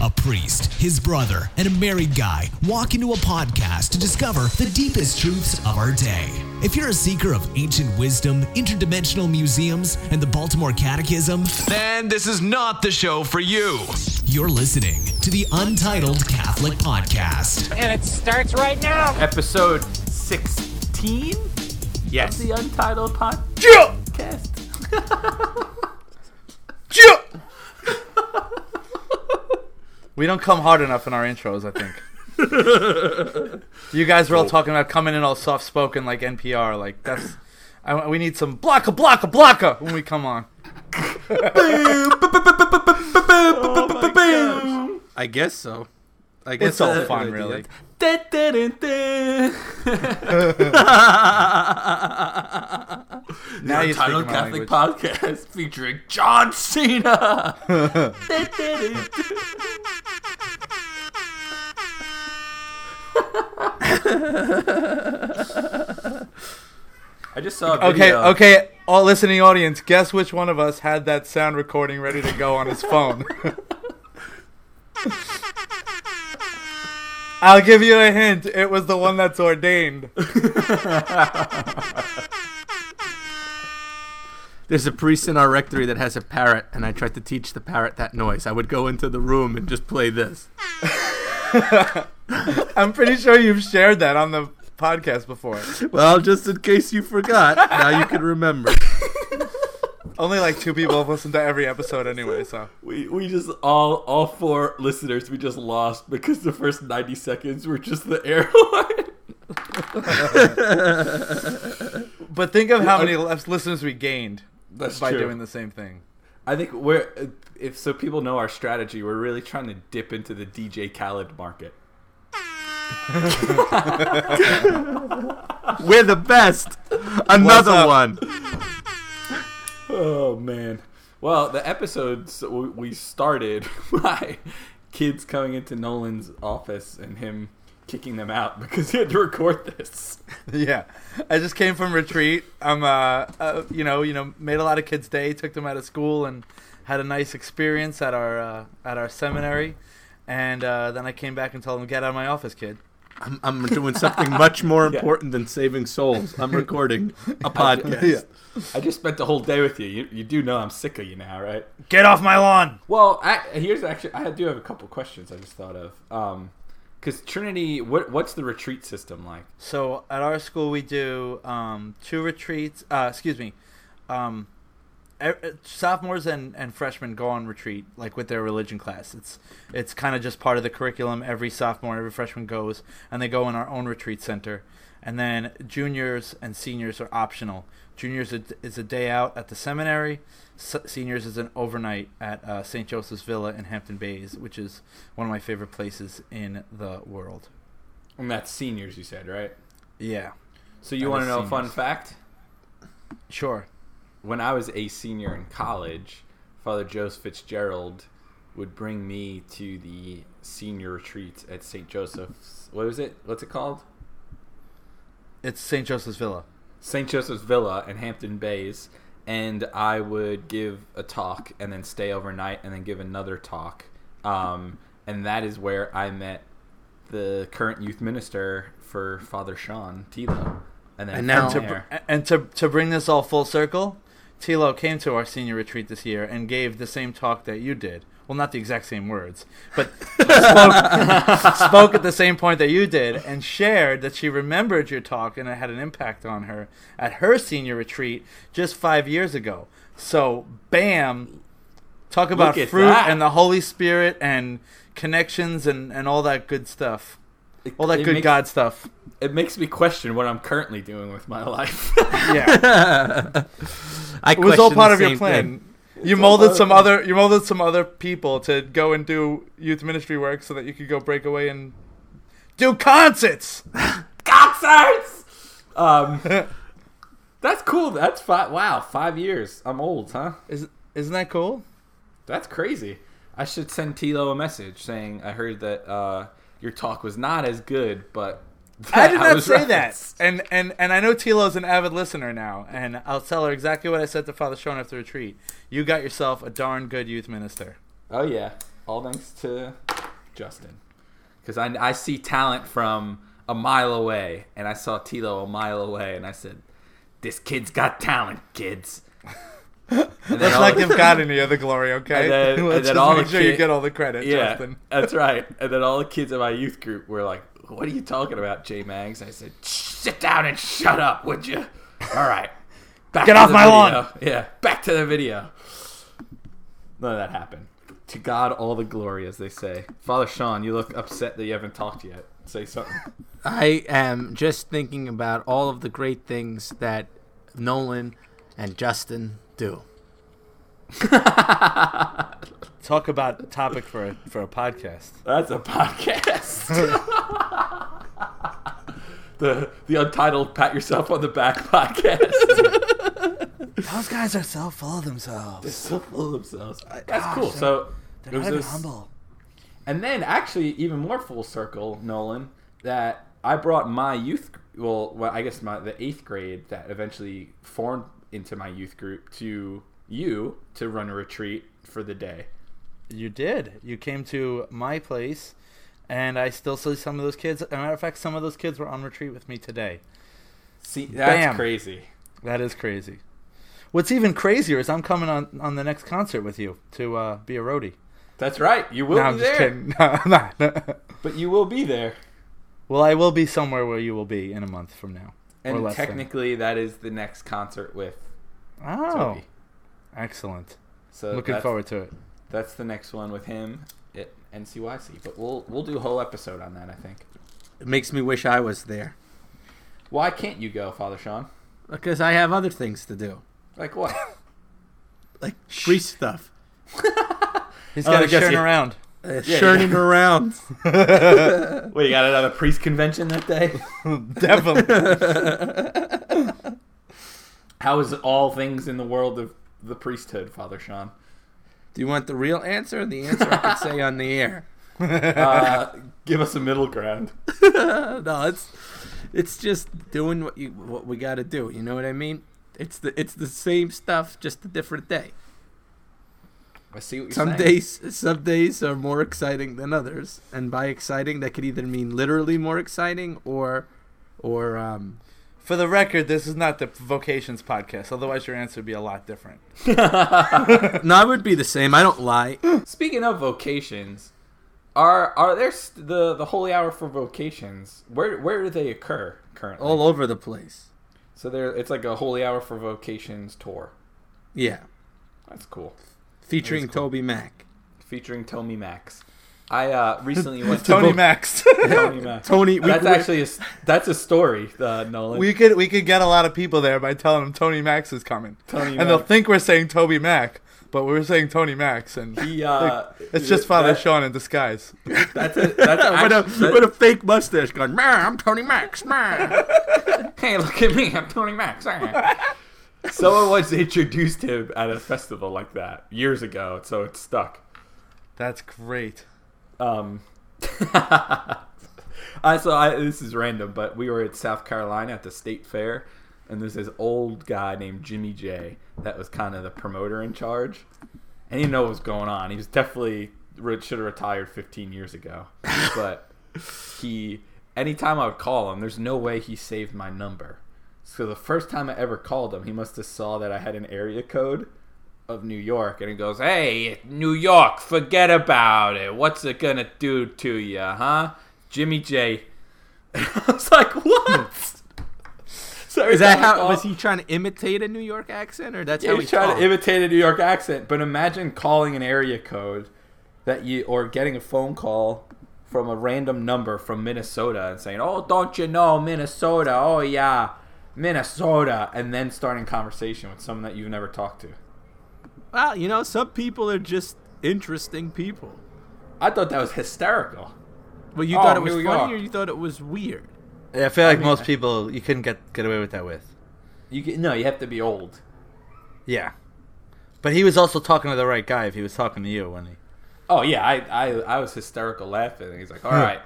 A priest, his brother, and a married guy walk into a podcast to discover the deepest truths of our day. If you're a seeker of ancient wisdom, interdimensional museums, and the Baltimore Catechism, then this is not the show for you. You're listening to the Untitled Catholic Podcast. And it starts right now. episode 16 Yes. of the Untitled Podcast. We don't come hard enough in our intros, I think. you guys were all talking about coming in all soft spoken like NPR. Like, that's. I, we need some blocka, blocka, blocka when we come on. Oh I guess so. I guess It's all fun, really. Now speak Untitled Catholic language. Podcast featuring John Cena. I just saw a Okay, okay, all listening audience, guess which one of us had that sound recording ready to go on his phone? I'll give you a hint. It was the one that's ordained. There's a priest in our rectory that has a parrot, and I tried to teach the parrot that noise. I would go into the room and just play this. I'm pretty sure you've shared that on the podcast before. Well, just in case you forgot, now you can remember. Only like two people have listened to every episode anyway, so. We, we just all all four listeners we just lost because the first ninety seconds were just the air horn. But think of how many less listeners we gained That's by true. doing the same thing. I think we're if so people know our strategy, we're really trying to dip into the DJ Khaled market. We're the best. Another one. Oh man. Well, the episodes we started by kids coming into Nolan's office and him kicking them out because he had to record this. Yeah, I just came from retreat. I'm, uh, uh, you know, you know, made a lot of kids' day, took them out of school, and had a nice experience at our uh, at our seminary. And uh, then I came back and told them, "Get out of my office, kid." I'm, I'm doing something much more Yeah. important than saving souls. I'm recording a podcast. Yeah. I just spent the whole day with you. You, you do know I'm sick of you now, right? Get off my lawn. Well, I, here's actually I do have a couple questions I just thought of. Um, because Trinity, what what's the retreat system like? So at our school, we do um, two retreats. Uh, excuse me. Um, sophomores and, and freshmen go on retreat like with their religion class. It's it's kind of just part of the curriculum. Every sophomore, every freshman goes, and they go in our own retreat center. And then juniors and seniors are optional. Juniors is- a day out at the seminary. Seniors is an overnight at uh, St. Joseph's Villa in Hampton Bays, which is one of my favorite places in the world. And that's seniors, you said, right? Yeah, So you want to know a fun fact? sure. When I was a senior in college, Father Joseph Fitzgerald would bring me to the senior retreats at St. Joseph's. What was it? What's it called? It's St. Joseph's Villa. St. Joseph's Villa in Hampton Bays, and I would give a talk and then stay overnight and then give another talk. Um, and that is where I met the current youth minister for Father Sean Tilo. And then And now- to, br- and to to bring this all full circle, Tilo came to our senior retreat this year and gave the same talk that you did. Well, not the exact same words, but spoke, spoke at the same point that you did and shared that she remembered your talk and it had an impact on her at her senior retreat just five years ago. So, bam, talk about fruit that. and the Holy Spirit and connections and, and all that good stuff. it, All that good makes, God stuff. It makes me question what I'm currently doing with my life. Yeah. I It was all part of your plan. thing. You molded some other you molded some other people to go and do youth ministry work so that you could go break away and do concerts. Concerts. Um, that's cool. That's five. Wow, five years. I'm old, huh? Is isn't that cool? That's crazy. I should send Tilo a message saying I heard that uh, your talk was not as good, but I did not was say that. And and and I know Tilo's an avid listener now, and I'll tell her exactly what I said to Father Sean after retreat. You got yourself a darn good youth minister. Oh yeah, all thanks to Justin because I, I see talent from a mile away, and I saw Tilo a mile away, and I said, "This kid's got talent, kids." And then Let's all not give God any of the glory, okay? And then- Let's then just all make the sure you get all the credit, yeah, Justin. that's right. And then all the kids in my youth group were like, "What are you talking about, J Mags?" I said, "Shh, "Sit down and shut up, would you?" All right, back Get to off the my video. lawn. Yeah, back to the video. None of that happened. To God, all the glory, as they say. Father Sean, you look upset that you haven't talked yet. Say something. I am just thinking about all of the great things that Nolan and Justin do. Talk about a topic for a, for a podcast. That's a podcast. the the untitled pat yourself on the back podcast. Those guys are so full of themselves. They're so full of themselves. That's Gosh, cool. they're- So They're not even this- humble. And then actually even more full circle, Nolan, that I brought my youth well, well I guess my the 8th grade that eventually formed into my youth group to you to run a retreat for the day. You did. You came to my place, and I still see some of those kids. As a matter of fact, some of those kids were on retreat with me today. See, that's Bam. crazy. That is crazy. What's even crazier is I'm coming on, on the next concert with you to uh, be a roadie. That's right. You will no, be there. No, I'm not. But you will be there. well, I will be somewhere where you will be in a month from now. And less than. technically that is the next concert with Oh, Toby. excellent. So Looking forward to it. That's the next one with him NCYC. But we'll we'll do a whole episode on that, I think. It makes me wish I was there Why can't you go, Father Sean? because I have other things to do, Like what? like free stuff, He's got to guess churn around. uh, Yeah, churning around. Wait, you got another priest convention that day? Definitely. How is all things in the world of the priesthood, Father Sean? Do you want the real answer? or The answer I could say on the air. Uh, give us a middle ground. no, it's it's just doing what you what we got to do. You know what I mean? It's the it's the same stuff, just a different day. I see what you're Some saying. days some days are more exciting than others, and by exciting that could either mean literally more exciting or or um For the record, this is not the vocations podcast. Otherwise, your answer would be a lot different. no, it would be the same. I don't lie. Speaking of vocations, are are there st- the the holy hour for vocations? Where where do they occur currently? All over the place. So there, it's like a holy hour for vocations tour. Yeah, That's cool. featuring That's cool. Toby Mac. Featuring Toby Max. I uh, recently went to Tony vo- Max. Tony Max. Tony, we, That's we- actually a, s- that's a story, uh, Nolan. we could we could get a lot of people there by telling them Tony Max is coming, Tony and they'll think we're saying Toby Mac, but we're saying Tony Max, and He, uh, it's just Father that- Sean in disguise. That's a, that's with, a, actually, with a fake mustache going, man, I'm Tony Max, man. hey, look at me, I'm Tony Max. Someone once introduced him at a festival like that years ago, so it stuck. That's great. Um, I so I, this is random, but we were at South Carolina at the state fair, and there's this old guy named Jimmy J that was kind of the promoter in charge, and he didn't know what was going on. He was definitely should have retired 15 years ago, but he anytime I would call him, there's no way he saved my number. So the first time I ever called him, he must have saw that I had an area code of New York, and he goes, "Hey, New York, forget about it. What's it gonna do to you, huh, Jimmy J?" I was like, "What?" so Is that how, was he trying to imitate a New York accent, or that's Yeah, how he he trying to imitate a New York accent, but imagine calling an area code that you or getting a phone call from a random number from Minnesota and saying, "Oh, don't you know Minnesota? Oh yeah, Minnesota," and then starting conversation with someone that you've never talked to. Well, you know, some people are just interesting people. I thought that was hysterical. Well, you Oh, thought it was funny, York. or you thought it was weird? Yeah, I feel like mean, most people you couldn't get get away with that with. You get, no, you have to be old. Yeah, but he was also talking to the right guy if he was talking to you when he. Oh yeah, I I, I was hysterical laughing. He's like, "All right,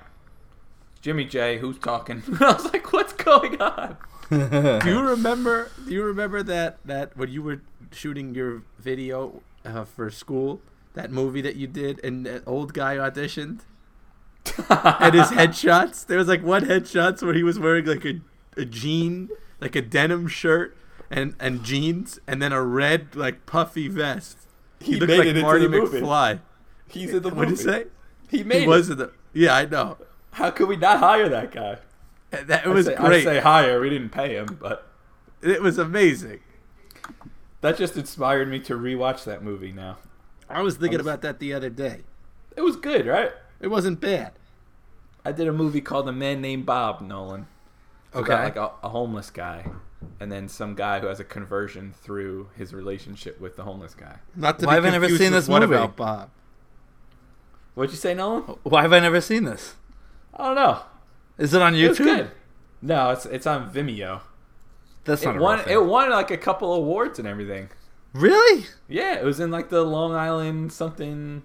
Jimmy J, who's talking?" I was like, "What's going on?" do you remember? Do you remember that that when you were shooting your video uh, for school, that movie that you did, and that old guy auditioned? and his headshots. There was like one headshots where he was wearing like a, a jean, like a denim shirt and and jeans, and then a red like puffy vest. He, He looked made like it into Marty the movie. McFly. He's in the movie. What did you say? He made He it. was in the. Yeah, I know. How could we not hire that guy? That it was I say, great. I say hire. We didn't pay him, but it was amazing. That just inspired me to rewatch that movie. Now I was thinking was- about that the other day. it was good, right? It wasn't bad. I did a movie called A Man Named Bob Nolan. It's Okay. About like a, a homeless guy, and then some guy who has a conversion through his relationship with the homeless guy. Not to Why be have I never seen with this What movie? about Bob? What'd you say, Nolan? Why have I never seen this? I don't know. Is it on It was YouTube? good. No, it's it's on Vimeo. That's not It a won real thing. it won like a couple awards and everything. Really? Yeah, it was in like the Long Island something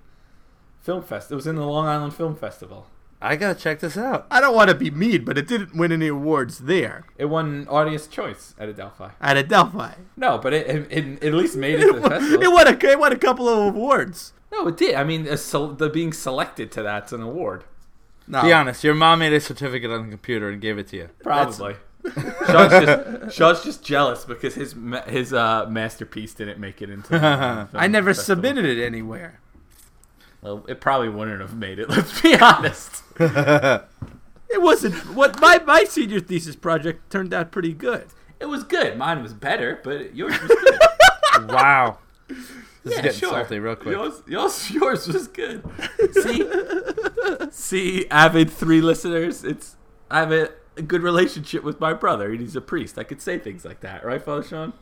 film fest. It was in the Long Island Film Festival. I gotta check this out. I don't want to be mean, but it didn't win any awards there It won Audience Choice at Adelphi. at Adelphi. No, but it, it, it at least made it to the festival. It festival. won a, it won a couple of awards. No, it did. I mean, a the being selected to that's an award. No, Be honest, your mom made a certificate on the computer and gave it to you. Probably. Sean's just Sean's just jealous because his ma- his uh, masterpiece didn't make it into. The film I never festival. submitted it anywhere. Well, it probably wouldn't have made it. Let's be honest. It wasn't what my my senior thesis project turned out pretty good. It was good. Mine was better, but yours was good. wow. This is getting sure. salty real quick. Yours, yours, yours was good. See, see, avid three listeners. It's I have a, a good relationship with my brother. and He's a priest. I could say things like that, right, Father Sean?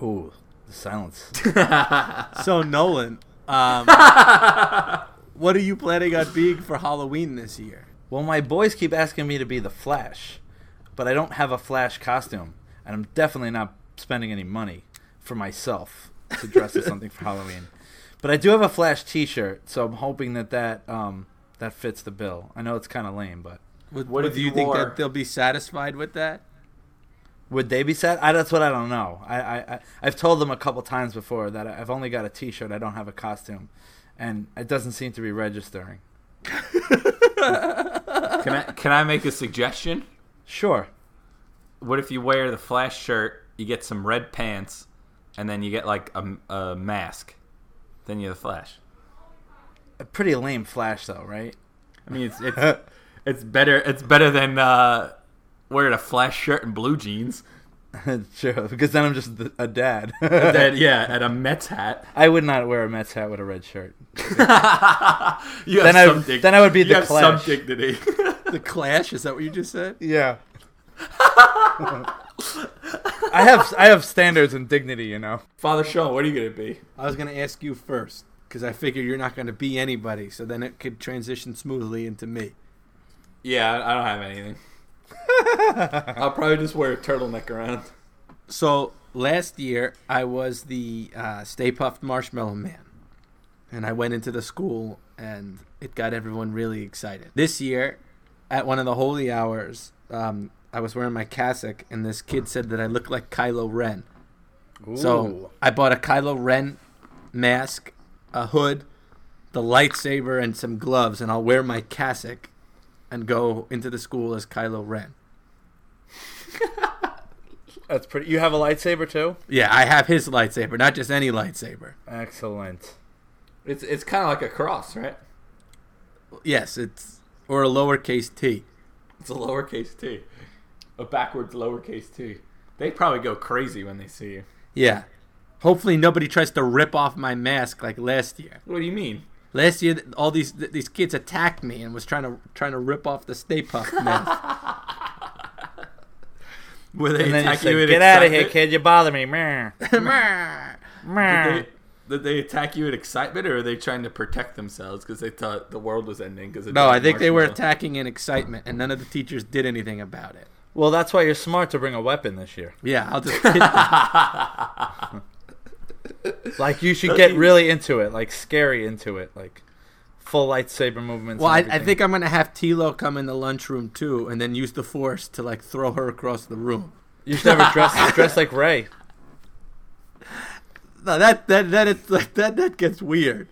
Oh, the silence. So Nolan, um, what are you planning on being for Halloween this year? Well, my boys keep asking me to be the Flash, but I don't have a Flash costume, and I'm definitely not spending any money for myself to dress as something for Halloween. But I do have a Flash T-shirt, so I'm hoping that that um, that fits the bill. I know it's kind of lame, but What, What if do you you think wore- that they'll be satisfied with that? would they be sad? I, that's what I don't know. I, I, I I've told them a couple times before that I've only got a T-shirt. I don't have a costume, and it doesn't seem to be registering. Can I can I make a suggestion? Sure. What if you wear the Flash shirt, you get some red pants, and then you get like a, a mask? Then you're the Flash. A pretty lame Flash, though, right? I mean, it's it's, it's better. It's better than uh, wearing a Flash shirt and blue jeans. sure, because then I'm just th- a dad. Then yeah, at a Mets hat. I would not wear a Mets hat with a red shirt. You have Then I- some dig- then I would be you the have Clash. some dignity. The Clash is that what you just said? Yeah. I have I have standards and dignity, you know. Father Sean, what are you gonna be? I was gonna ask you first because I figure you're not gonna be anybody, so then it could transition smoothly into me. Yeah, I don't have anything. I'll probably just wear a turtleneck around. So last year I was the uh, Stay Puft Marshmallow Man, and I went into the school and it got everyone really excited. This year, at one of the holy hours, um, I was wearing my cassock, and this kid said that I looked like Kylo Ren. So I bought a Kylo Ren mask, a hood, the lightsaber, and some gloves, and I'll wear my cassock and go into the school as Kylo Ren. that's pretty. You have a lightsaber too. Yeah, I have his lightsaber, not just any lightsaber. Excellent. It's it's kind of like a cross, right? Yes, it's or a lowercase t. It's a lowercase t, a backwards lowercase t. They probably go crazy when they see you. Yeah. Hopefully nobody tries to rip off my mask like last year. What do you mean? Last year, all these th- these kids attacked me and was trying to trying to rip off the Stay Puft mask. Were they And then you attack you in "Get out of here, kid! You bother me." Meh. Did Meh. they, did they attack you in excitement, or are they trying to protect themselves because they thought the world was ending? Because no, I think they were attacking in excitement, and none of the teachers did anything about it. Well, that's why you're smart to bring a weapon this year. Yeah, I'll just hit them. Like you should uh, get really into it, like scary into it, like full lightsaber movements. Well, I, I think I'm gonna have Tilo come in the lunchroom too, and then use the force to like throw her across the room. you should never dress dress like Rey. No, that that that it's like that that gets weird.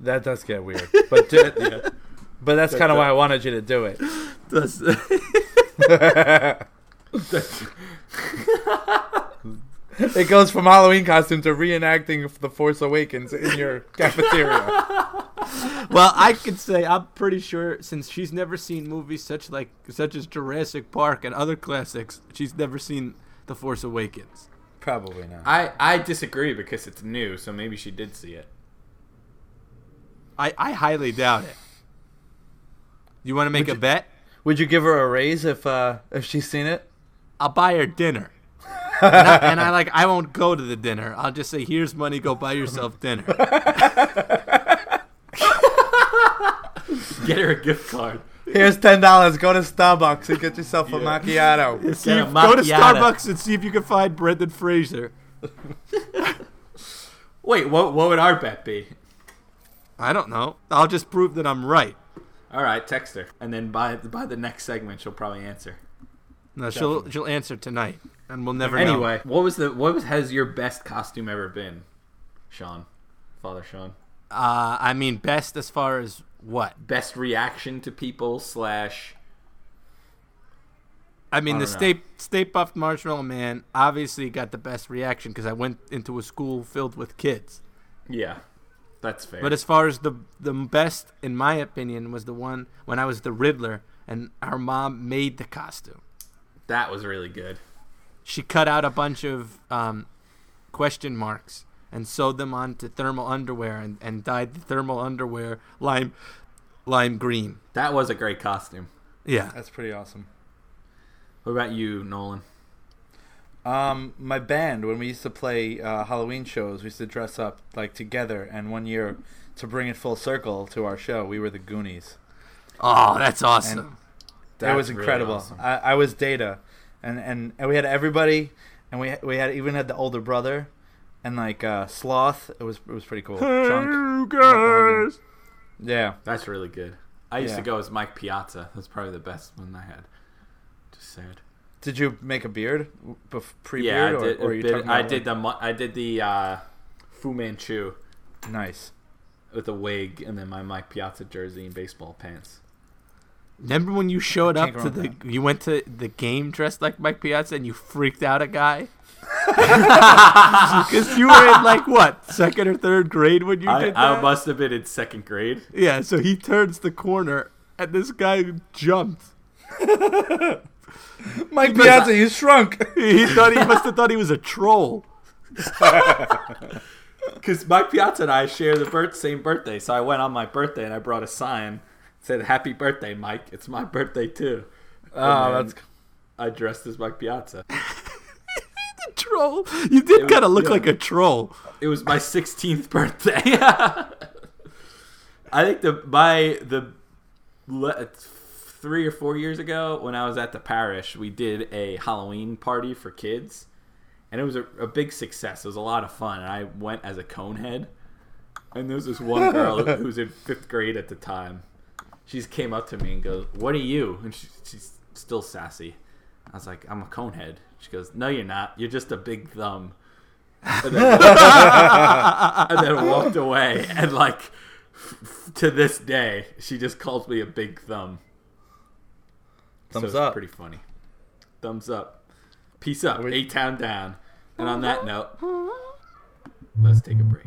That does get weird, but do, but that's kind of why I wanted you to do it. Does- It goes from Halloween costume to reenacting The Force Awakens in your cafeteria. well, I could say I'm pretty sure since she's never seen movies such like such as Jurassic Park and other classics, she's never seen The Force Awakens. Probably not. I, I disagree because it's new, so maybe she did see it. I, I highly doubt it. You want to make a bet? Would you give her a raise if uh, if she's seen it? I'll buy her dinner. And, I, and I like I won't go to the dinner. I'll just say, "Here's money. Go buy yourself dinner." Get her a gift card. Here's ten dollars. Go to Starbucks and get yourself a macchiato. See Get a if- go to macchiato. Starbucks and see if you can find Brendan Fraser. Wait, what what would our bet be? I don't know. I'll just prove that I'm right. All right, text her, and then by by the next segment, she'll probably answer. No, she'll she'll answer tonight, and we'll never know. Anyway, what was the what was has your best costume ever been, Sean, Father Sean? Uh, I mean, best as far as what? Best reaction to people slash. I mean, I the know. Stay Stay Puft Marshmallow Man obviously got the best reaction because I went into a school filled with kids. Yeah, that's fair. But as far as the the best, in my opinion, was the one when I was the Riddler and our mom made the costume. that was really good. She cut out a bunch of um, question marks and sewed them onto thermal underwear and, and dyed the thermal underwear lime lime green. That was a great costume. Yeah. That's pretty awesome. What about you, Nolan? Um, my band when we used to play uh, Halloween shows, we used to dress up like together. And one year, to bring it full circle to our show, we were the Goonies. Oh, that's awesome. That That's was really incredible. awesome. I, I was Data, and, and and we had everybody, and we we had even had the older brother, and like uh, Sloth. It was it was pretty cool. Chunk. guys. Yeah. That's really good. I used Yeah. to go as Mike Piazza. That's probably the best one I had. Just sad. Did you make a beard bef- pre Yeah, I did. or, or a are you bit- I did the I did the uh, Fu Manchu nice. with a wig and then my Mike Piazza jersey and baseball pants. Remember when you showed up to wrong the you went to the game dressed like Mike Piazza and you freaked out a guy? Because you were in like what second or third grade when you I, did that. I must have been in second grade. Yeah, so he turns the corner and this guy jumped. Mike Piazza, you shrunk. He thought he must have thought he was a troll. Because Mike Piazza and I share the birth, same birthday, so I went on my birthday and I brought a sign said "Happy Birthday, Mike." It's my birthday too. Oh, that's I dressed as Mike Piazza. The troll. You did kind of look yeah. like a troll. It was my 16th birthday. I think the my the le- three or four years ago when I was at the parish, we did a Halloween party for kids, and it was a, a big success. It was a lot of fun, and I went as a conehead. And there was this one girl who was in fifth grade at the time. She came up to me and goes, "What are you?" And she, she's still sassy. I was like, "I'm a conehead." She goes, "No, you're not. You're just a big thumb." And then, and then walked away. And like f- to this day, she just calls me a big thumb. Thumbs it's up. Pretty funny. Thumbs up. Peace up. A town down. And on that note, let's take a break.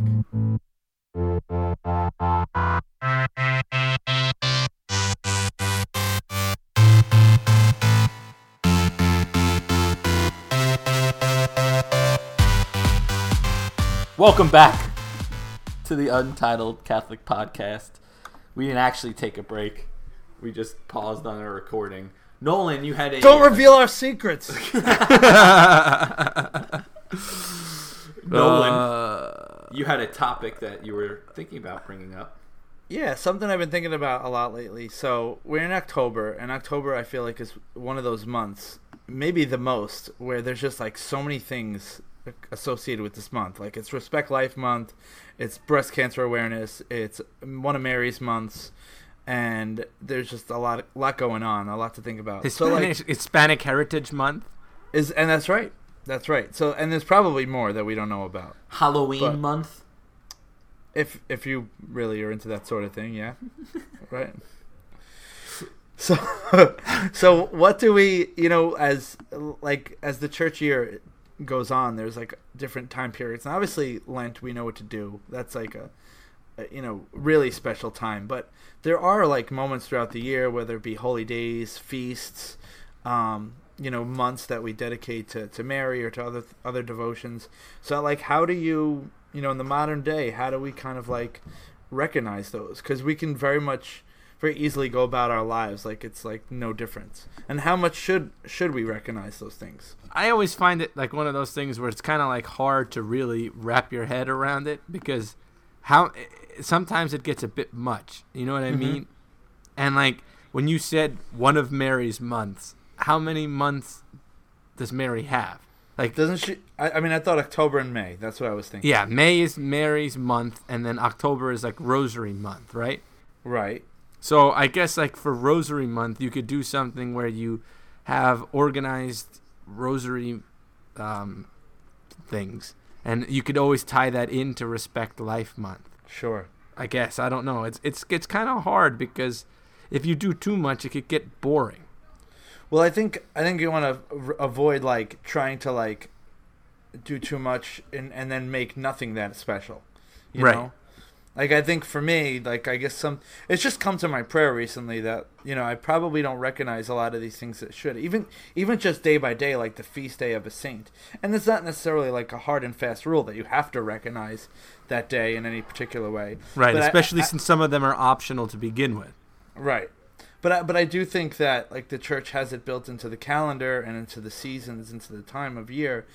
Welcome back to the Untitled Catholic Podcast. We didn't actually take a break. We just paused on our recording. Nolan, you had a Don't reveal our secrets. Nolan, Uh, you had a topic that you were thinking about bringing up. Yeah, something I've been thinking about a lot lately. So we're in October, and October I feel like is one of those months, maybe the most, where there's just like so many things associated with this month. Like it's Respect Life Month, it's Breast Cancer Awareness, it's one of Mary's months, and there's just a lot, a lot going on, a lot to think about. So Hispanic, like, Hispanic Heritage Month. is and that's right, that's right. So and there's probably more that we don't know about. Halloween But- month. if if you really are into that sort of thing, yeah, right. So, so what do we, you know, as like as the church year goes on, there's like different time periods, and obviously Lent, we know what to do. That's like a, a you know, really special time. But there are like moments throughout the year, whether it be holy days, feasts, um, you know, months that we dedicate to to Mary or to other other devotions. So, like, how do you, you know, in the modern day, how do we kind of like recognize those? Because we can very much very easily go about our lives like it's like no difference. And how much should should we recognize those things? I always find it like one of those things where it's kind of like hard to really wrap your head around it because how sometimes it gets a bit much. You know what I Mhm. mean? And like when you said one of Mary's months, how many months does Mary have? Like Doesn't she? I, I mean, I thought October and May. That's what I was thinking. yeah, May is Mary's month and then October is like Rosary month, right? Right. So I guess like for Rosary Month, you could do something where you have organized Rosary um, things, and you could always tie that into Respect Life Month. Sure. I guess I don't know. It's it's it's kind of hard because if you do too much, it could get boring. Well, I think I think you want to r- avoid like trying to like do too much and and then make nothing that special. You Right. know? Like I think for me, like I guess some it's just come to my prayer recently that you know I probably don't recognize a lot of these things that should even even just day by day like the feast day of a saint and it's not necessarily like a hard and fast rule that you have to recognize that day in any particular way Right, But I- especially I- since some of them are optional to begin with. Right. But I, but I do think that like the church has it built into the calendar and into the seasons, into the time of year,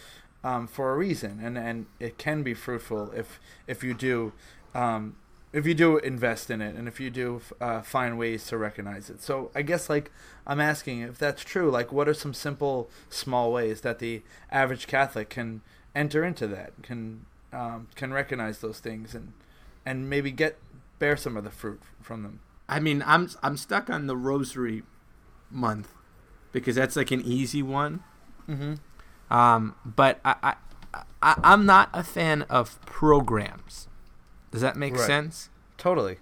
um, for a reason, and and it can be fruitful if if you do. Um, if you do invest in it and if you do uh, find ways to recognize it so i guess like i'm asking if that's true like what are some simple small ways that the average catholic can enter into that can um, can recognize those things and and maybe get bear some of the fruit from them I mean, I'm I'm stuck on the Rosary month because that's like an easy one. mm-hmm. Um, but I, I, I I'm not a fan of programs. Does that make Right. sense? Totally.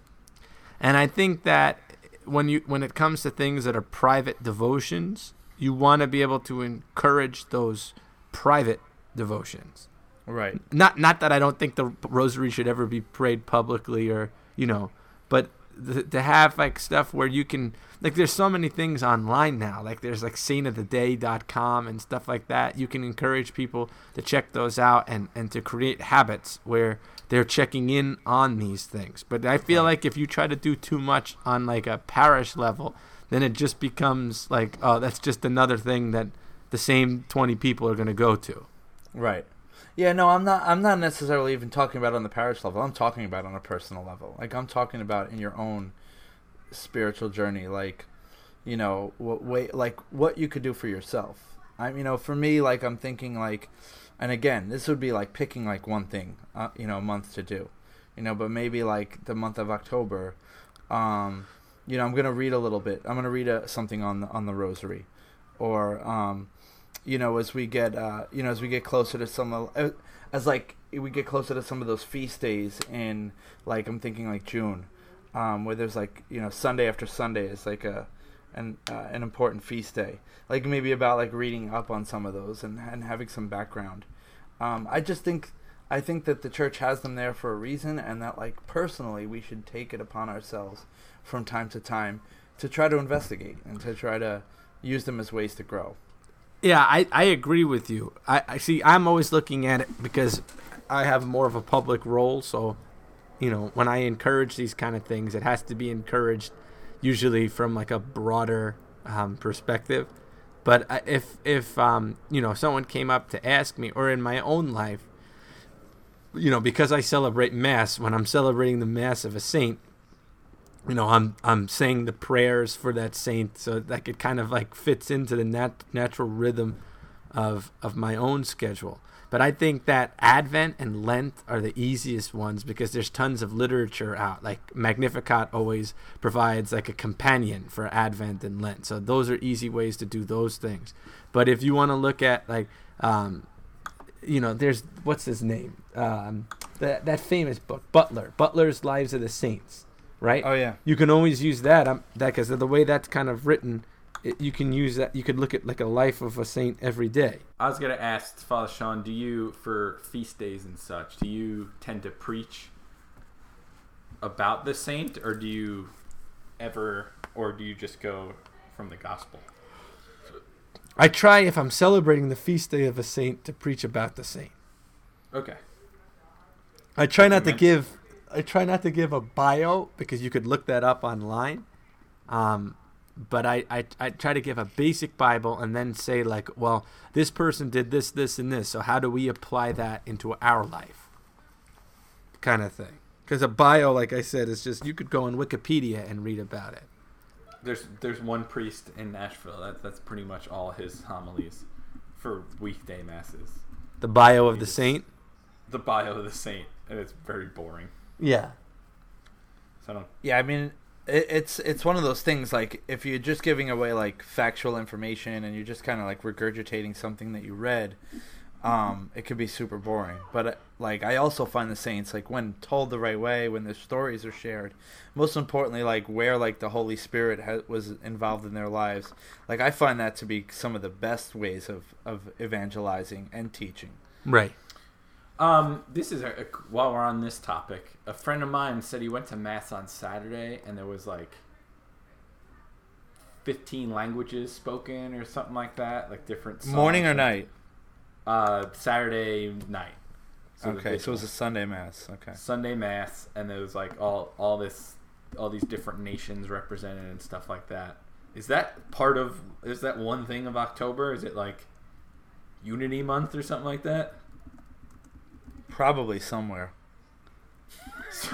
And I think that when you when it comes to things that are private devotions, you want to be able to encourage those private devotions. Right. Not not that I don't think the rosary should ever be prayed publicly or you know, but th- to have like stuff where you can like there's so many things online now like there's like saintoftheday.com and stuff like that you can encourage people to check those out and and to create habits where they're checking in on these things but i feel like if you try to do too much on like a parish level then it just becomes like oh that's just another thing that the same 20 people are going to go to Right. Yeah, no, I'm not I'm not necessarily even talking about on the parish level. I'm talking about on a personal level. Like I'm talking about in your own spiritual journey like you know, what way like what you could do for yourself. I'm you know, for me like I'm thinking like and again, this would be like picking like one thing, uh, you know, a month to do. You know, but maybe like the month of October um you know, I'm to read a little bit. I'm to read a, something on the on the rosary or um you know, as we get, uh, you know, as we get closer to some, of- uh, as like we get closer to some of those feast days in, like I'm thinking like June, um, where there's like you know Sunday after Sunday is like a, an uh, an important feast day. Like maybe about like reading up on some of those and and having some background. Um, I just think I think that the church has them there for a reason, and that like personally we should take it upon ourselves from time to time to try to investigate and to try to use them as ways to grow. Yeah, I, I agree with you. I, I see. I'm always looking at it because I have more of a public role. So, you know, when I encourage these kind of things, it has to be encouraged usually from like a broader um, perspective. But if if um, you know someone came up to ask me, or in my own life, you know, because I celebrate mass, when I'm celebrating the mass of a saint, you know, I'm I'm saying the prayers for that saint, so like it kind of like fits into the nat- natural rhythm of of my own schedule. But I think that Advent and Lent are the easiest ones because there's tons of literature out. Like Magnificat always provides like a companion for Advent and Lent, so those are easy ways to do those things. But if you want to look at like um, you know, there's what's his name? Um, that that famous book, Butler, Butler's Lives of the Saints, right? Oh yeah. You can always use that. Um, that because the way that's kind of written, it, you can use that. You could look at like a life of a saint every day. I was gonna ask Father Sean, do you for feast days and such, do you tend to preach about the saint, or do you ever, or do you just go from the gospel? I try if I'm celebrating the feast day of a saint to preach about the saint. Okay. I try not to give. I try not to give a bio because you could look that up online. Um, but I, I I try to give a basic Bible and then say like, well, this person did this, this, and this. So how do we apply that into our life? Kind of thing. Because a bio, like I said, is just you could go on Wikipedia and read about it. There's there's one priest in Nashville. That that's pretty much all his homilies for weekday masses. The bio of the saint. The bio of the saint, and it's very boring. Yeah. So I don't. Yeah, I mean, it, it's it's one of those things. Like, if you're just giving away like factual information and you're just kind of like regurgitating something that you read, um, it could be super boring. But uh, like, I also find the saints like when told the right way, when their stories are shared, most importantly, like where like the Holy Spirit ha- was involved in their lives. Like, I find that to be some of the best ways of of evangelizing and teaching. Right. Um, this is a, a- while we're on this topic. A friend of mine said he went to mass on Saturday, and there was like fifteen languages spoken or something like that, like different songs. Morning or night? Uh, Saturday night. the okay, so it was a. Sunday mass. Okay. Sunday mass, and there was like all all this, all these different nations represented and stuff like that. Is that part of? Is that one thing of October? Is it like Unity Month or something like that? Probably somewhere.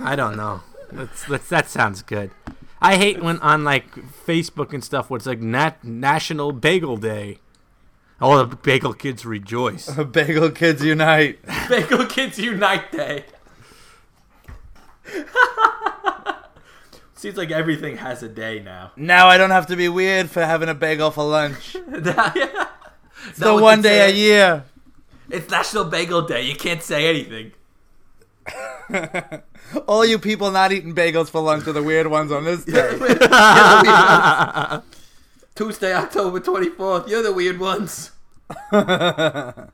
I don't know. That's, that's that sounds good. I hate when on like Facebook and stuff where it's like Nat- National Bagel Day. All the bagel kids rejoice. Bagel Kids Unite. Bagel Kids Unite Day. Seems like everything has a day now. Now I don't have to be weird for having a bagel for lunch. yeah. It's the one day a year. It's National Bagel Day. You can't say anything. All you people not eating bagels for lunch are the weird ones on this day. Tuesday, October 24th. You're the weird ones. oh,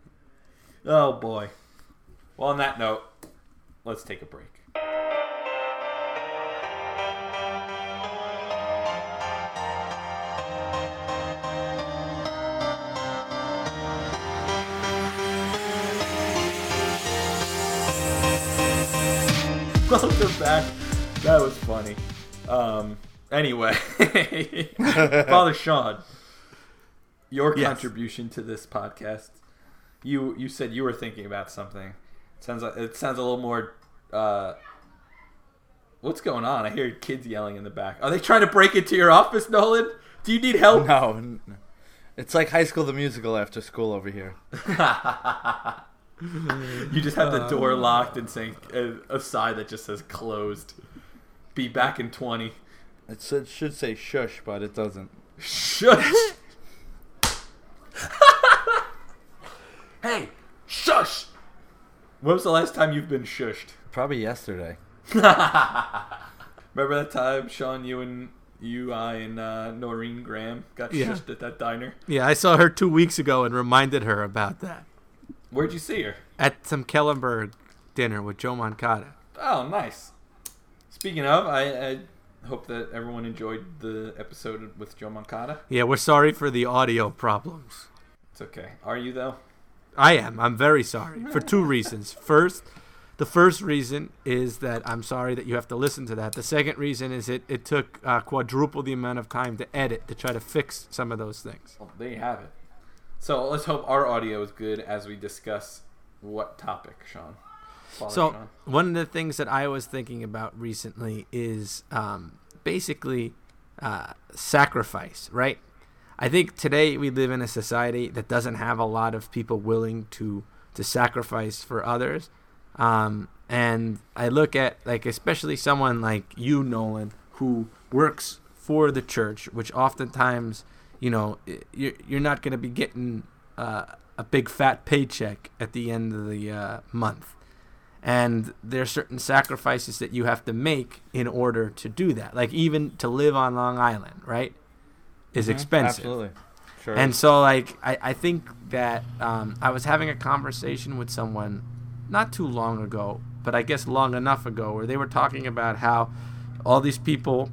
boy. Well, on that note, let's take a break. Welcome back. That was funny. Um. Anyway, Father Sean, your Yes. contribution to this podcast. You you said you were thinking about something. It Sounds like it sounds a little more. Uh, what's going on? I hear kids yelling in the back. Are they trying to break into your office, Nolan? Do you need help? no, it's like High School the Musical after school over here. You just have the door locked and saying a, a sign that just says closed. Be back in twenty. It should, should say shush, but it doesn't. Shush. hey, shush. When was the last time you've been shushed? Probably yesterday. Remember that time, Sean, you and you, I, and uh, Noreen Graham got Yeah. shushed at that diner? Yeah, I saw her two weeks ago and reminded her about that Where'd you see her? at some Kellenberg dinner with Joe Moncada. Oh, nice. Speaking of, I, I hope that everyone enjoyed the episode with Joe Moncada. Yeah, we're sorry for the audio problems. It's okay. Are you though? I am. I'm very sorry for two reasons. First, the first reason is that I'm sorry that you have to listen to that. The second reason is it, it took uh, quadruple the amount of time to edit to try to fix some of those things. Well, there you have it. So let's hope our audio is good as we discuss what topic, Sean. Father So Sean. one of the things that I was thinking about recently is um, basically uh, sacrifice, right? I think today we live in a society that doesn't have a lot of people willing to to sacrifice for others, um, and I look at like especially someone like you, Nolan, who works for the church, which oftentimes you know you're you're not going to be getting uh, a big fat paycheck at the end of the uh, month. And there's certain sacrifices that you have to make in order to do that. Like even to live on Long Island, right? Is Mhm, expensive. Absolutely. Sure. And so, like, I, I think that um, I was having a conversation with someone not too long ago, but I guess long enough ago, where they were talking about how all these people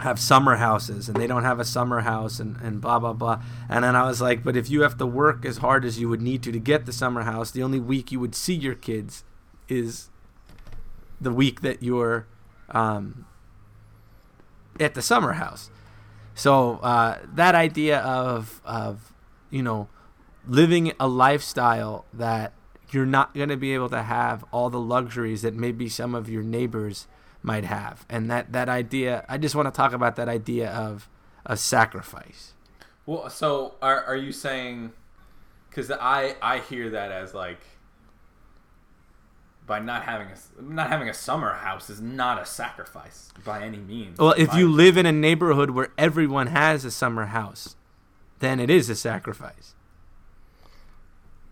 have summer houses and they don't have a summer house and, and blah, blah, blah. And then I was like, but if you have to work as hard as you would need to to get the summer house, the only week you would see your kids is the week that you're um, at the summer house. So uh, that idea of of you know living a lifestyle that you're not going to be able to have all the luxuries that maybe some of your neighbors might have, and that that idea, I just want to talk about that idea of a sacrifice. Well, so are are you saying? Because I I hear that as like by not having a not having a summer house is not a sacrifice by any means. Well, if By- you live in a neighborhood where everyone has a summer house, then it is a sacrifice.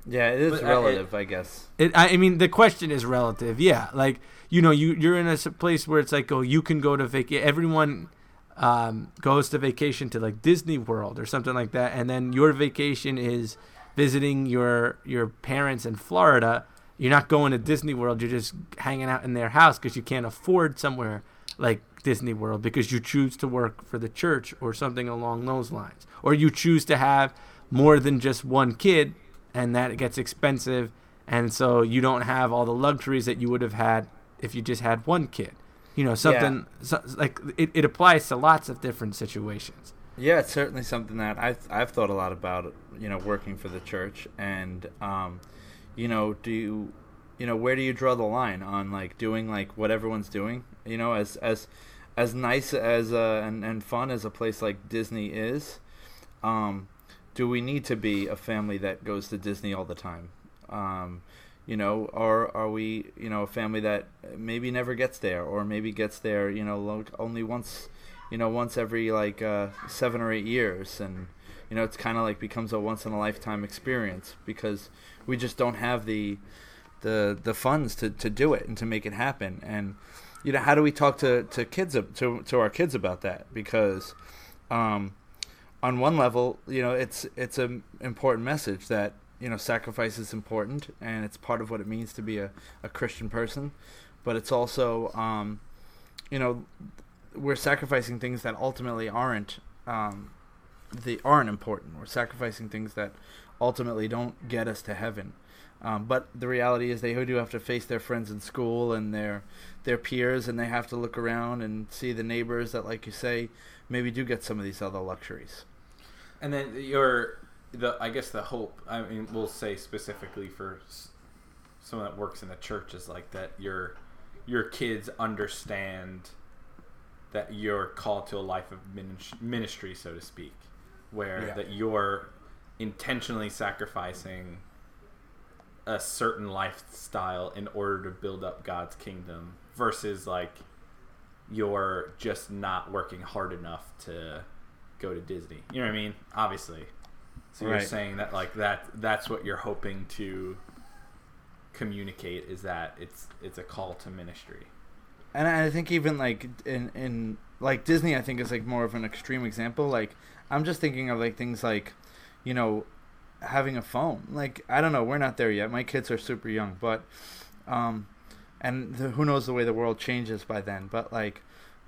yeah, it is But, uh, relative, I guess. It, I I mean, the question is relative. Yeah, like you know, you you're in a place where it's like, oh, you can go to vacation. Everyone um, goes to vacation to like Disney World or something like that, and then your vacation is visiting your your parents in Florida. You're not going to Disney World. You're just hanging out in their house because you can't afford somewhere like Disney World because you choose to work for the church or something along those lines, or you choose to have more than just one kid, and that gets expensive and so you don't have all the luxuries that you would have had if you just had one kid. You know, something so, like it, it applies to lots of different situations. Yeah, it's certainly something that I've I've thought a lot about. You know, working for the church, and um, you know, do you, you know, where do you draw the line on like doing like what everyone's doing? You know, as as as nice as uh, and and fun as a place like Disney is, um, do we need to be a family that goes to Disney all the time? Um, you know, or are we, you know, a family that maybe never gets there, or maybe gets there, you know, only once, you know, once every like uh, seven or eight years, and you know, it's kind of like becomes a once in a lifetime experience because we just don't have the the the funds to, to do it and to make it happen. And you know, how do we talk to to kids to to our kids about that? Because um, on one level, you know, it's it's an important message that you know sacrifice is important and it's part of what it means to be a, a Christian person, but it's also um, you know we're sacrificing things that ultimately aren't um, the aren't important. We're sacrificing things that ultimately don't get us to heaven. Um, but the reality is they do have to face their friends in school and their their peers, and they have to look around and see the neighbors that, like you say, maybe do get some of these other luxuries. And then your the I guess the hope. I mean, we'll say specifically for someone that works in the church is like that. Your your kids understand that you're called to a life of ministry, so to speak, where Yeah. that you're intentionally sacrificing a certain lifestyle in order to build up God's kingdom versus like you're just not working hard enough to go to Disney. You know what I mean? Obviously. So you're Right. saying that like that that's what you're hoping to communicate is that it's it's a call to ministry. And I think even like in in like Disney, I think is like more of an extreme example. Like I'm just thinking of like things like, you know, having a phone. Like I don't know, we're not there yet. My kids are super young, but, um, and the, who knows the way the world changes by then. But like,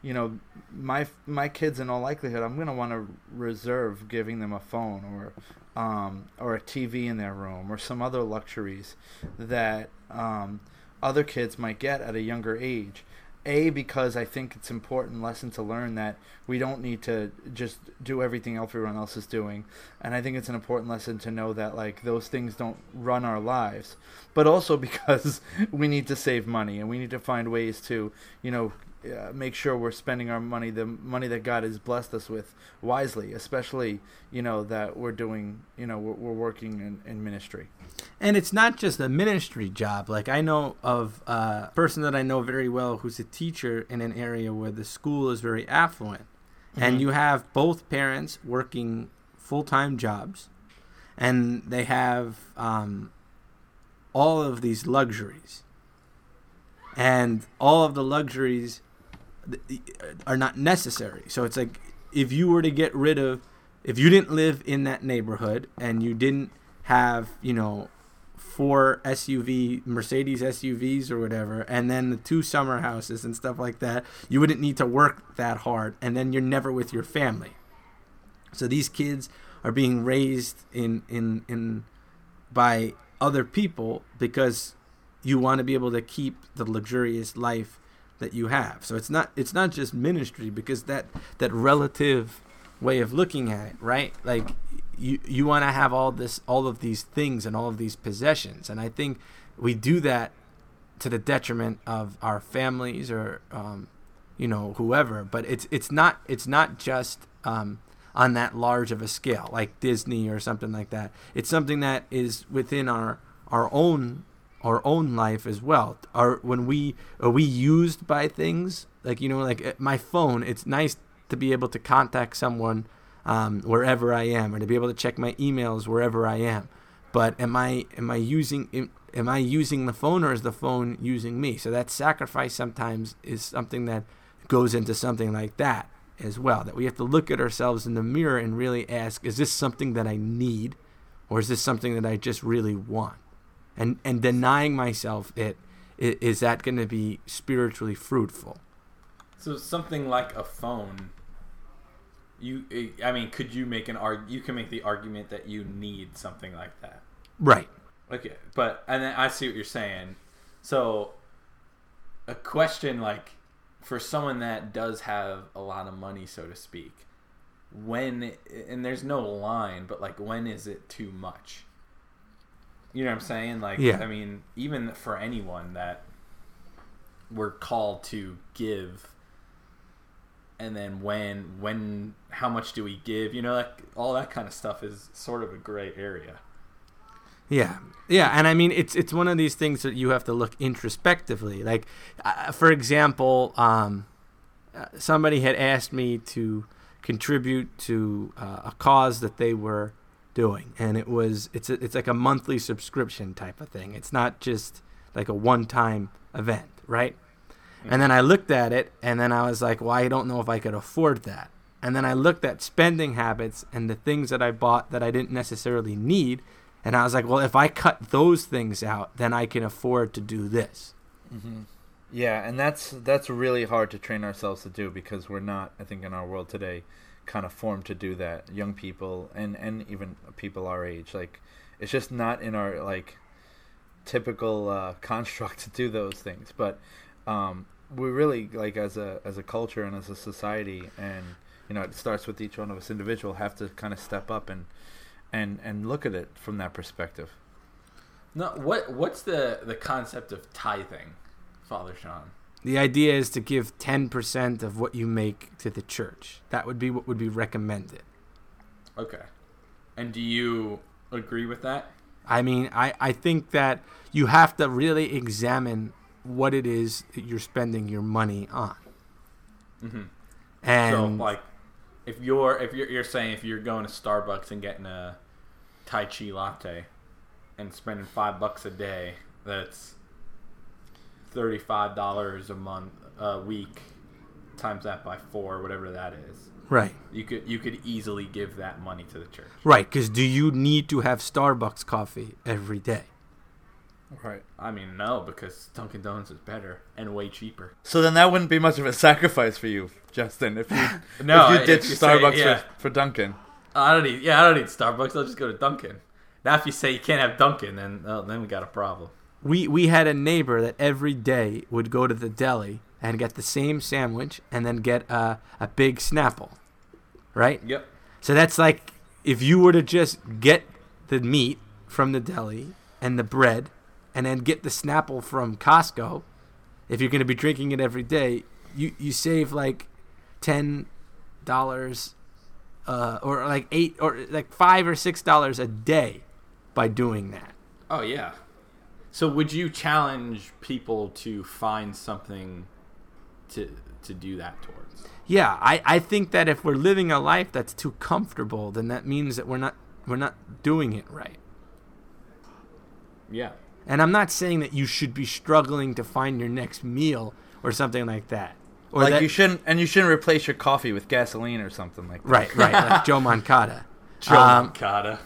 you know, my my kids in all likelihood, I'm gonna want to reserve giving them a phone or, um, or a TV in their room or some other luxuries that um, other kids might get at a younger age. A because I think it's important lesson to learn that we don't need to just do everything everyone else is doing, and I think it's an important lesson to know that like those things don't run our lives, but also because we need to save money and we need to find ways to you know uh, make sure we're spending our money the money that God has blessed us with wisely, especially you know that we're doing you know we're, we're working in, in ministry. And it's not just a ministry job. Like I know of a person that I know very well who's a teacher in an area where the school is very affluent. And Mhm. you have both parents working full time jobs. and they have um, all of these luxuries, and all of the luxuries are not necessary. So it's like if you were to get rid of, if you didn't live in that neighborhood and you didn't have, you know, four SUV Mercedes SUVs or whatever, and then the two summer houses and stuff like that, you wouldn't need to work that hard, and then you're never with your family. So these kids are being raised in in in by other people because you want to be able to keep the luxurious life that you have. So it's not it's not just ministry because that that relative way of looking at it, right? Like you you want to have all this all of these things and all of these possessions, and I think we do that to the detriment of our families or um, you know whoever. But it's it's not it's not just um, on that large of a scale like Disney or something like that. It's something that is within our our own our own life as well. Are when we are we used by things like you know like uh, my phone? It's nice to be able to contact someone um, wherever I am, or to be able to check my emails wherever I am. But am I am I using am I using the phone or is the phone using me? So that sacrifice sometimes is something that goes into something like that as well. That we have to look at ourselves in the mirror and really ask: Is this something that I need, or is this something that I just really want? And and denying myself it is that going to be spiritually fruitful? So something like a phone you eh, i mean could you make an arg you can make the argument that you need something like that. Right. Okay but and then i see what you're saying. So a question like for someone that does have a lot of money so to speak when and there's no line but like when is it too much you know what i'm saying? Like yeah. i mean even for anyone that we're called to give and then when when how much do we give? You know like all that kind of stuff is sort of a gray area. Yeah. Yeah and i mean it's it's one of these things that you have to look introspectively. Like uh, for example um, uh, somebody had asked me to contribute to uh, a cause that they were doing and it was it's a, it's like a monthly subscription type of thing it's not just like a one time event right and then I looked at it and then I was like, well, I don't know if I could afford that. And then I looked at spending habits and the things that I bought that I didn't necessarily need. And I was like, well, if I cut those things out, then I can afford to do this. Mm-hmm. Yeah, and that's that's really hard to train ourselves to do because we're not, I think, in our world today, kind of formed to do that. Young people and and even people our age, like, it's just not in our like typical uh, construct to do those things. But um, we really like as a as a culture and as a society and you know it starts with each one of us individual have to kind of step up and and and look at it from that perspective no what what's the the concept of tithing father sean the idea is to give 10% of what you make to the church that would be what would be recommended okay and do you agree with that i mean i i think that you have to really examine what it is that you're spending your money on. Mm-hmm. And so, like, if you're if you're you're saying if you're going to Starbucks and getting a Tai Chi latte and spending five bucks a day, that's thirty five dollars a month a week times that by four, whatever that is. Right. You could you could easily give that money to the church. Right, because do you need to have Starbucks coffee every day? Right. I mean, no, because Dunkin' Donuts is better and way cheaper. So then that wouldn't be much of a sacrifice for you, Justin, if you no, if you ditch Starbucks say, yeah. for, for Dunkin'. I don't need. Yeah, I don't need Starbucks. I'll just go to Dunkin'. Now, if you say you can't have Dunkin', then oh, then we got a problem. We we had a neighbor that every day would go to the deli and get the same sandwich and then get a a big Snapple, right? Yep. So that's like if you were to just get the meat from the deli and the bread and then get the Snapple from Costco, if you're going to be drinking it every day, you you save like ten dollars, uh, or like eight or like five or six dollars a day by doing that. Oh yeah. So would you challenge people to find something to to do that towards? Yeah, I, I think that if we're living a life that's too comfortable, then that means that we're not we're not doing it right. Yeah. And I'm not saying that you should be struggling to find your next meal or something like that. Or like that, you shouldn't, and you shouldn't replace your coffee with gasoline or something like that. right, right, like Joe Moncada. Joe Um, Moncada.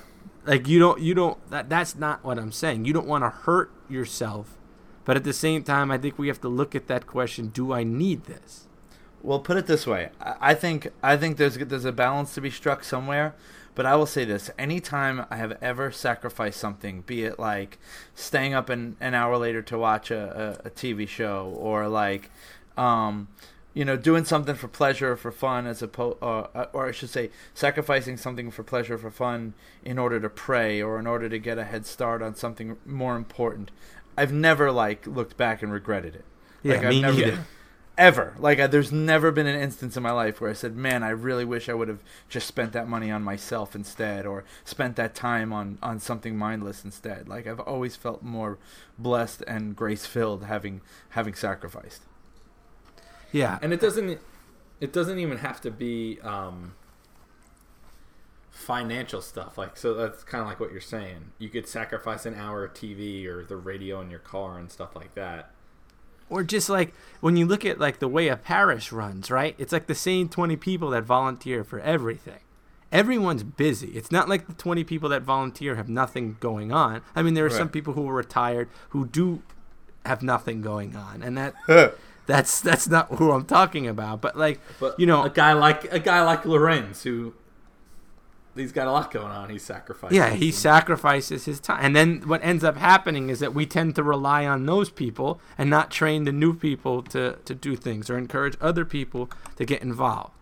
Like you don't you don't that that's not what i'm saying. You don't want to hurt yourself but at the same time i think we have to look at that question do i need this? Well, put it this way: I think I think there's there's a balance to be struck somewhere. But I will say this: anytime I have ever sacrificed something, be it like staying up an, an hour later to watch a, a, a TV show, or like, um, you know, doing something for pleasure or for fun, as opposed, or, uh, uh, or I should say, sacrificing something for pleasure or for fun in order to pray or in order to get a head start on something more important. I've never like looked back and regretted it. Yeah, like, I've me never, neither. ever. Like, I, there's never been an instance in my life where I said, "Man, I really wish I would have just spent that money on myself instead, or spent that time on on something mindless instead." Like, I've always felt more blessed and grace filled having having sacrificed. Yeah. And it doesn't it doesn't even have to be um, financial stuff like so that's kind of like what you're saying. You could sacrifice an hour of tv or the radio in your car and stuff like that. Or just like when you look at like the way a parish runs right? It's like the same 20 people that volunteer for everything. Everyone's busy. It's not like the 20 people that volunteer have nothing going on. I mean there are some people who are retired who do have nothing going on and that that's that's not who i'm talking about but like but you know a guy like a guy like lorenz who he's got a lot going on he's sacrificing Yeah, he sacrifices his time. And then what ends up happening is that we tend to rely on those people and not train the new people to, to do things or encourage other people to get involved.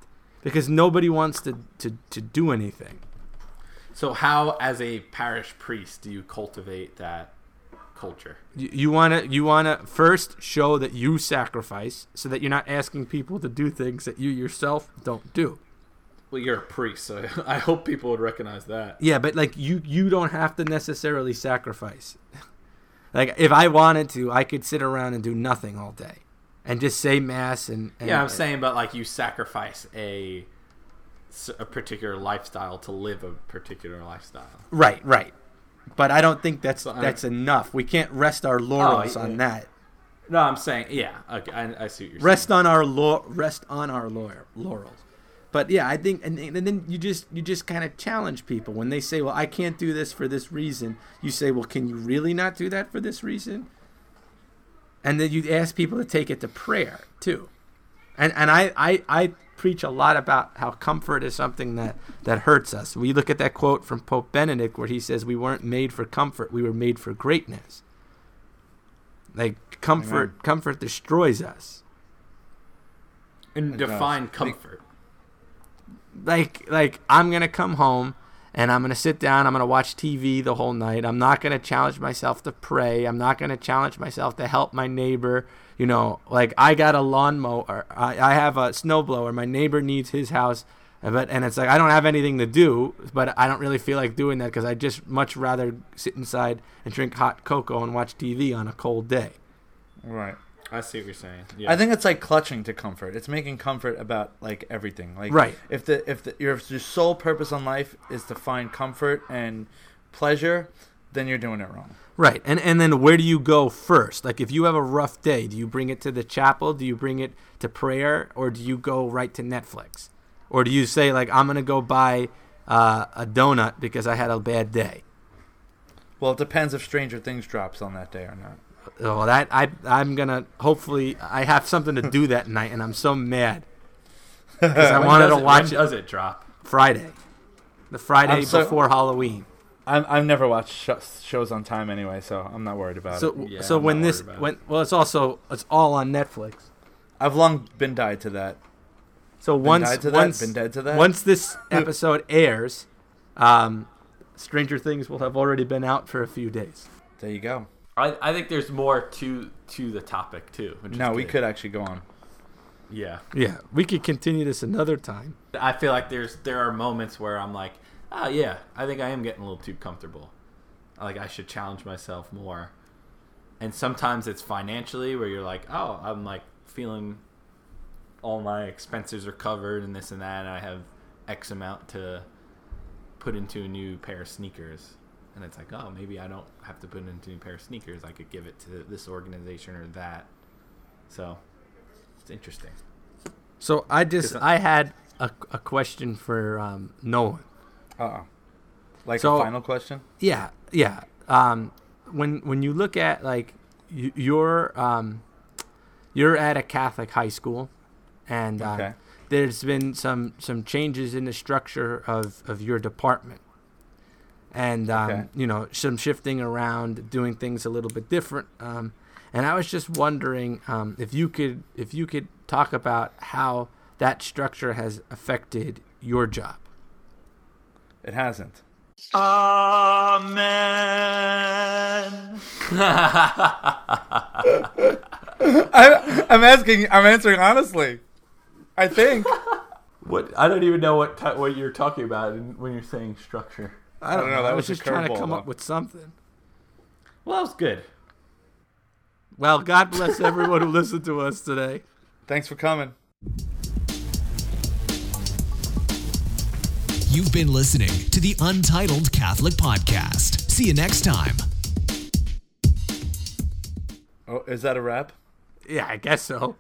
Because nobody wants to, to, to do anything. so how as a parish priest do you cultivate that culture You, you wanna you wanna first show that you sacrifice so that you're not asking people to do things that you yourself don't do. well you're a priest so i hope people would recognize that Yeah, but like you you don't have to necessarily sacrifice. like if I wanted to, I could sit around and do nothing all day and just say mass and, and Yeah, I'm saying, but like you sacrifice a a particular lifestyle to live a particular lifestyle. right, right. But I don't think that's So that's enough. We can't rest our laurels oh, yeah. on that. No, I'm saying, yeah, okay, I, I see what you're Rest saying. on our lau- rest on our laur- laurels. But yeah, I think, and, and then you just you just kind of challenge people when they say, "Well, I can't do this for this reason." You say, "Well, can you really not do that for this reason?" And then you ask people to take it to prayer too. And and I I, I preach a lot about how comfort is something that that hurts us. We look at that quote from Pope Benedict where he says, "We weren't made for comfort; we were made for greatness." Like comfort, Amen. comfort destroys us. And It does. define comfort. like like I'm gonna come home and I'm gonna sit down. I'm gonna watch TV the whole night. I'm not gonna challenge myself to pray. I'm not gonna challenge myself to help my neighbor. You know, like I got a lawnmower. I, I have a snowblower. My neighbor needs his house, uh, but and it's like I don't have anything to do. But I don't really feel like doing that because I just much rather sit inside and drink hot cocoa and watch TV on a cold day. Right. I see what you're saying. Yeah. I think it's like clutching to comfort. It's making comfort about like everything. Like Right. If the if the your your sole purpose in life is to find comfort and pleasure, then you're doing it wrong. Right. And and then where do you go first? Like if you have a rough day, do you bring it to the chapel? Do you bring it to prayer or do you go right to Netflix? Or do you say like I'm going to go buy uh, a donut because I had a bad day? Well, it depends if Stranger Things drops on that day or not. Oh, that I I'm going to hopefully I have something to do that night and I'm so mad cuz I wanted does to it- watch when it does it drop? Friday. The Friday so- before Halloween. I'm, I've never watched sh- shows on time anyway, so I'm not worried about So it. Yeah, so I'm when this worried about when well it's also it's all on Netflix. I've long been died to that. So once died to that? once Been dead to that? once this episode airs, um, Stranger Things will have already been out for a few days. There you go. I, I think there's more to to the topic too. which is No, we good. could actually go on. Yeah, Yeah, we could continue this another time. I feel like there's there are moments where I'm like, oh yeah, I think I am getting a little too comfortable. Like I should challenge myself more. And sometimes it's financially where you're like, oh, I'm like feeling all my expenses are covered and this and that, and I have X amount to put into a new pair of sneakers, and it's like, oh, maybe I don't have to put it into a new pair of sneakers. I could give it to this organization or that. So it's interesting. So I just I had a, a question for um, Nolan. Uh oh. Like So- a final question? Yeah, yeah. Um, when when you look at like you, you're um, you're at a Catholic high school, and um, Okay. there's been some some changes in the structure of of your department, and um, Okay. you know some shifting around, doing things a little bit different. Um, and I was just wondering um, if you could if you could talk about how that structure has affected your job. It hasn't. Amen. I, I'm asking. I'm answering honestly. I think. What I don't even know what t- what you're talking about when you're saying structure. I don't know, that I was was just trying to curveball, come up with something. Well, that was good. Well, God bless everyone who listened to us today. Thanks for coming. You've been listening to the Untitled Catholic Podcast. See you next time. Oh, is that a wrap? Yeah, I guess so.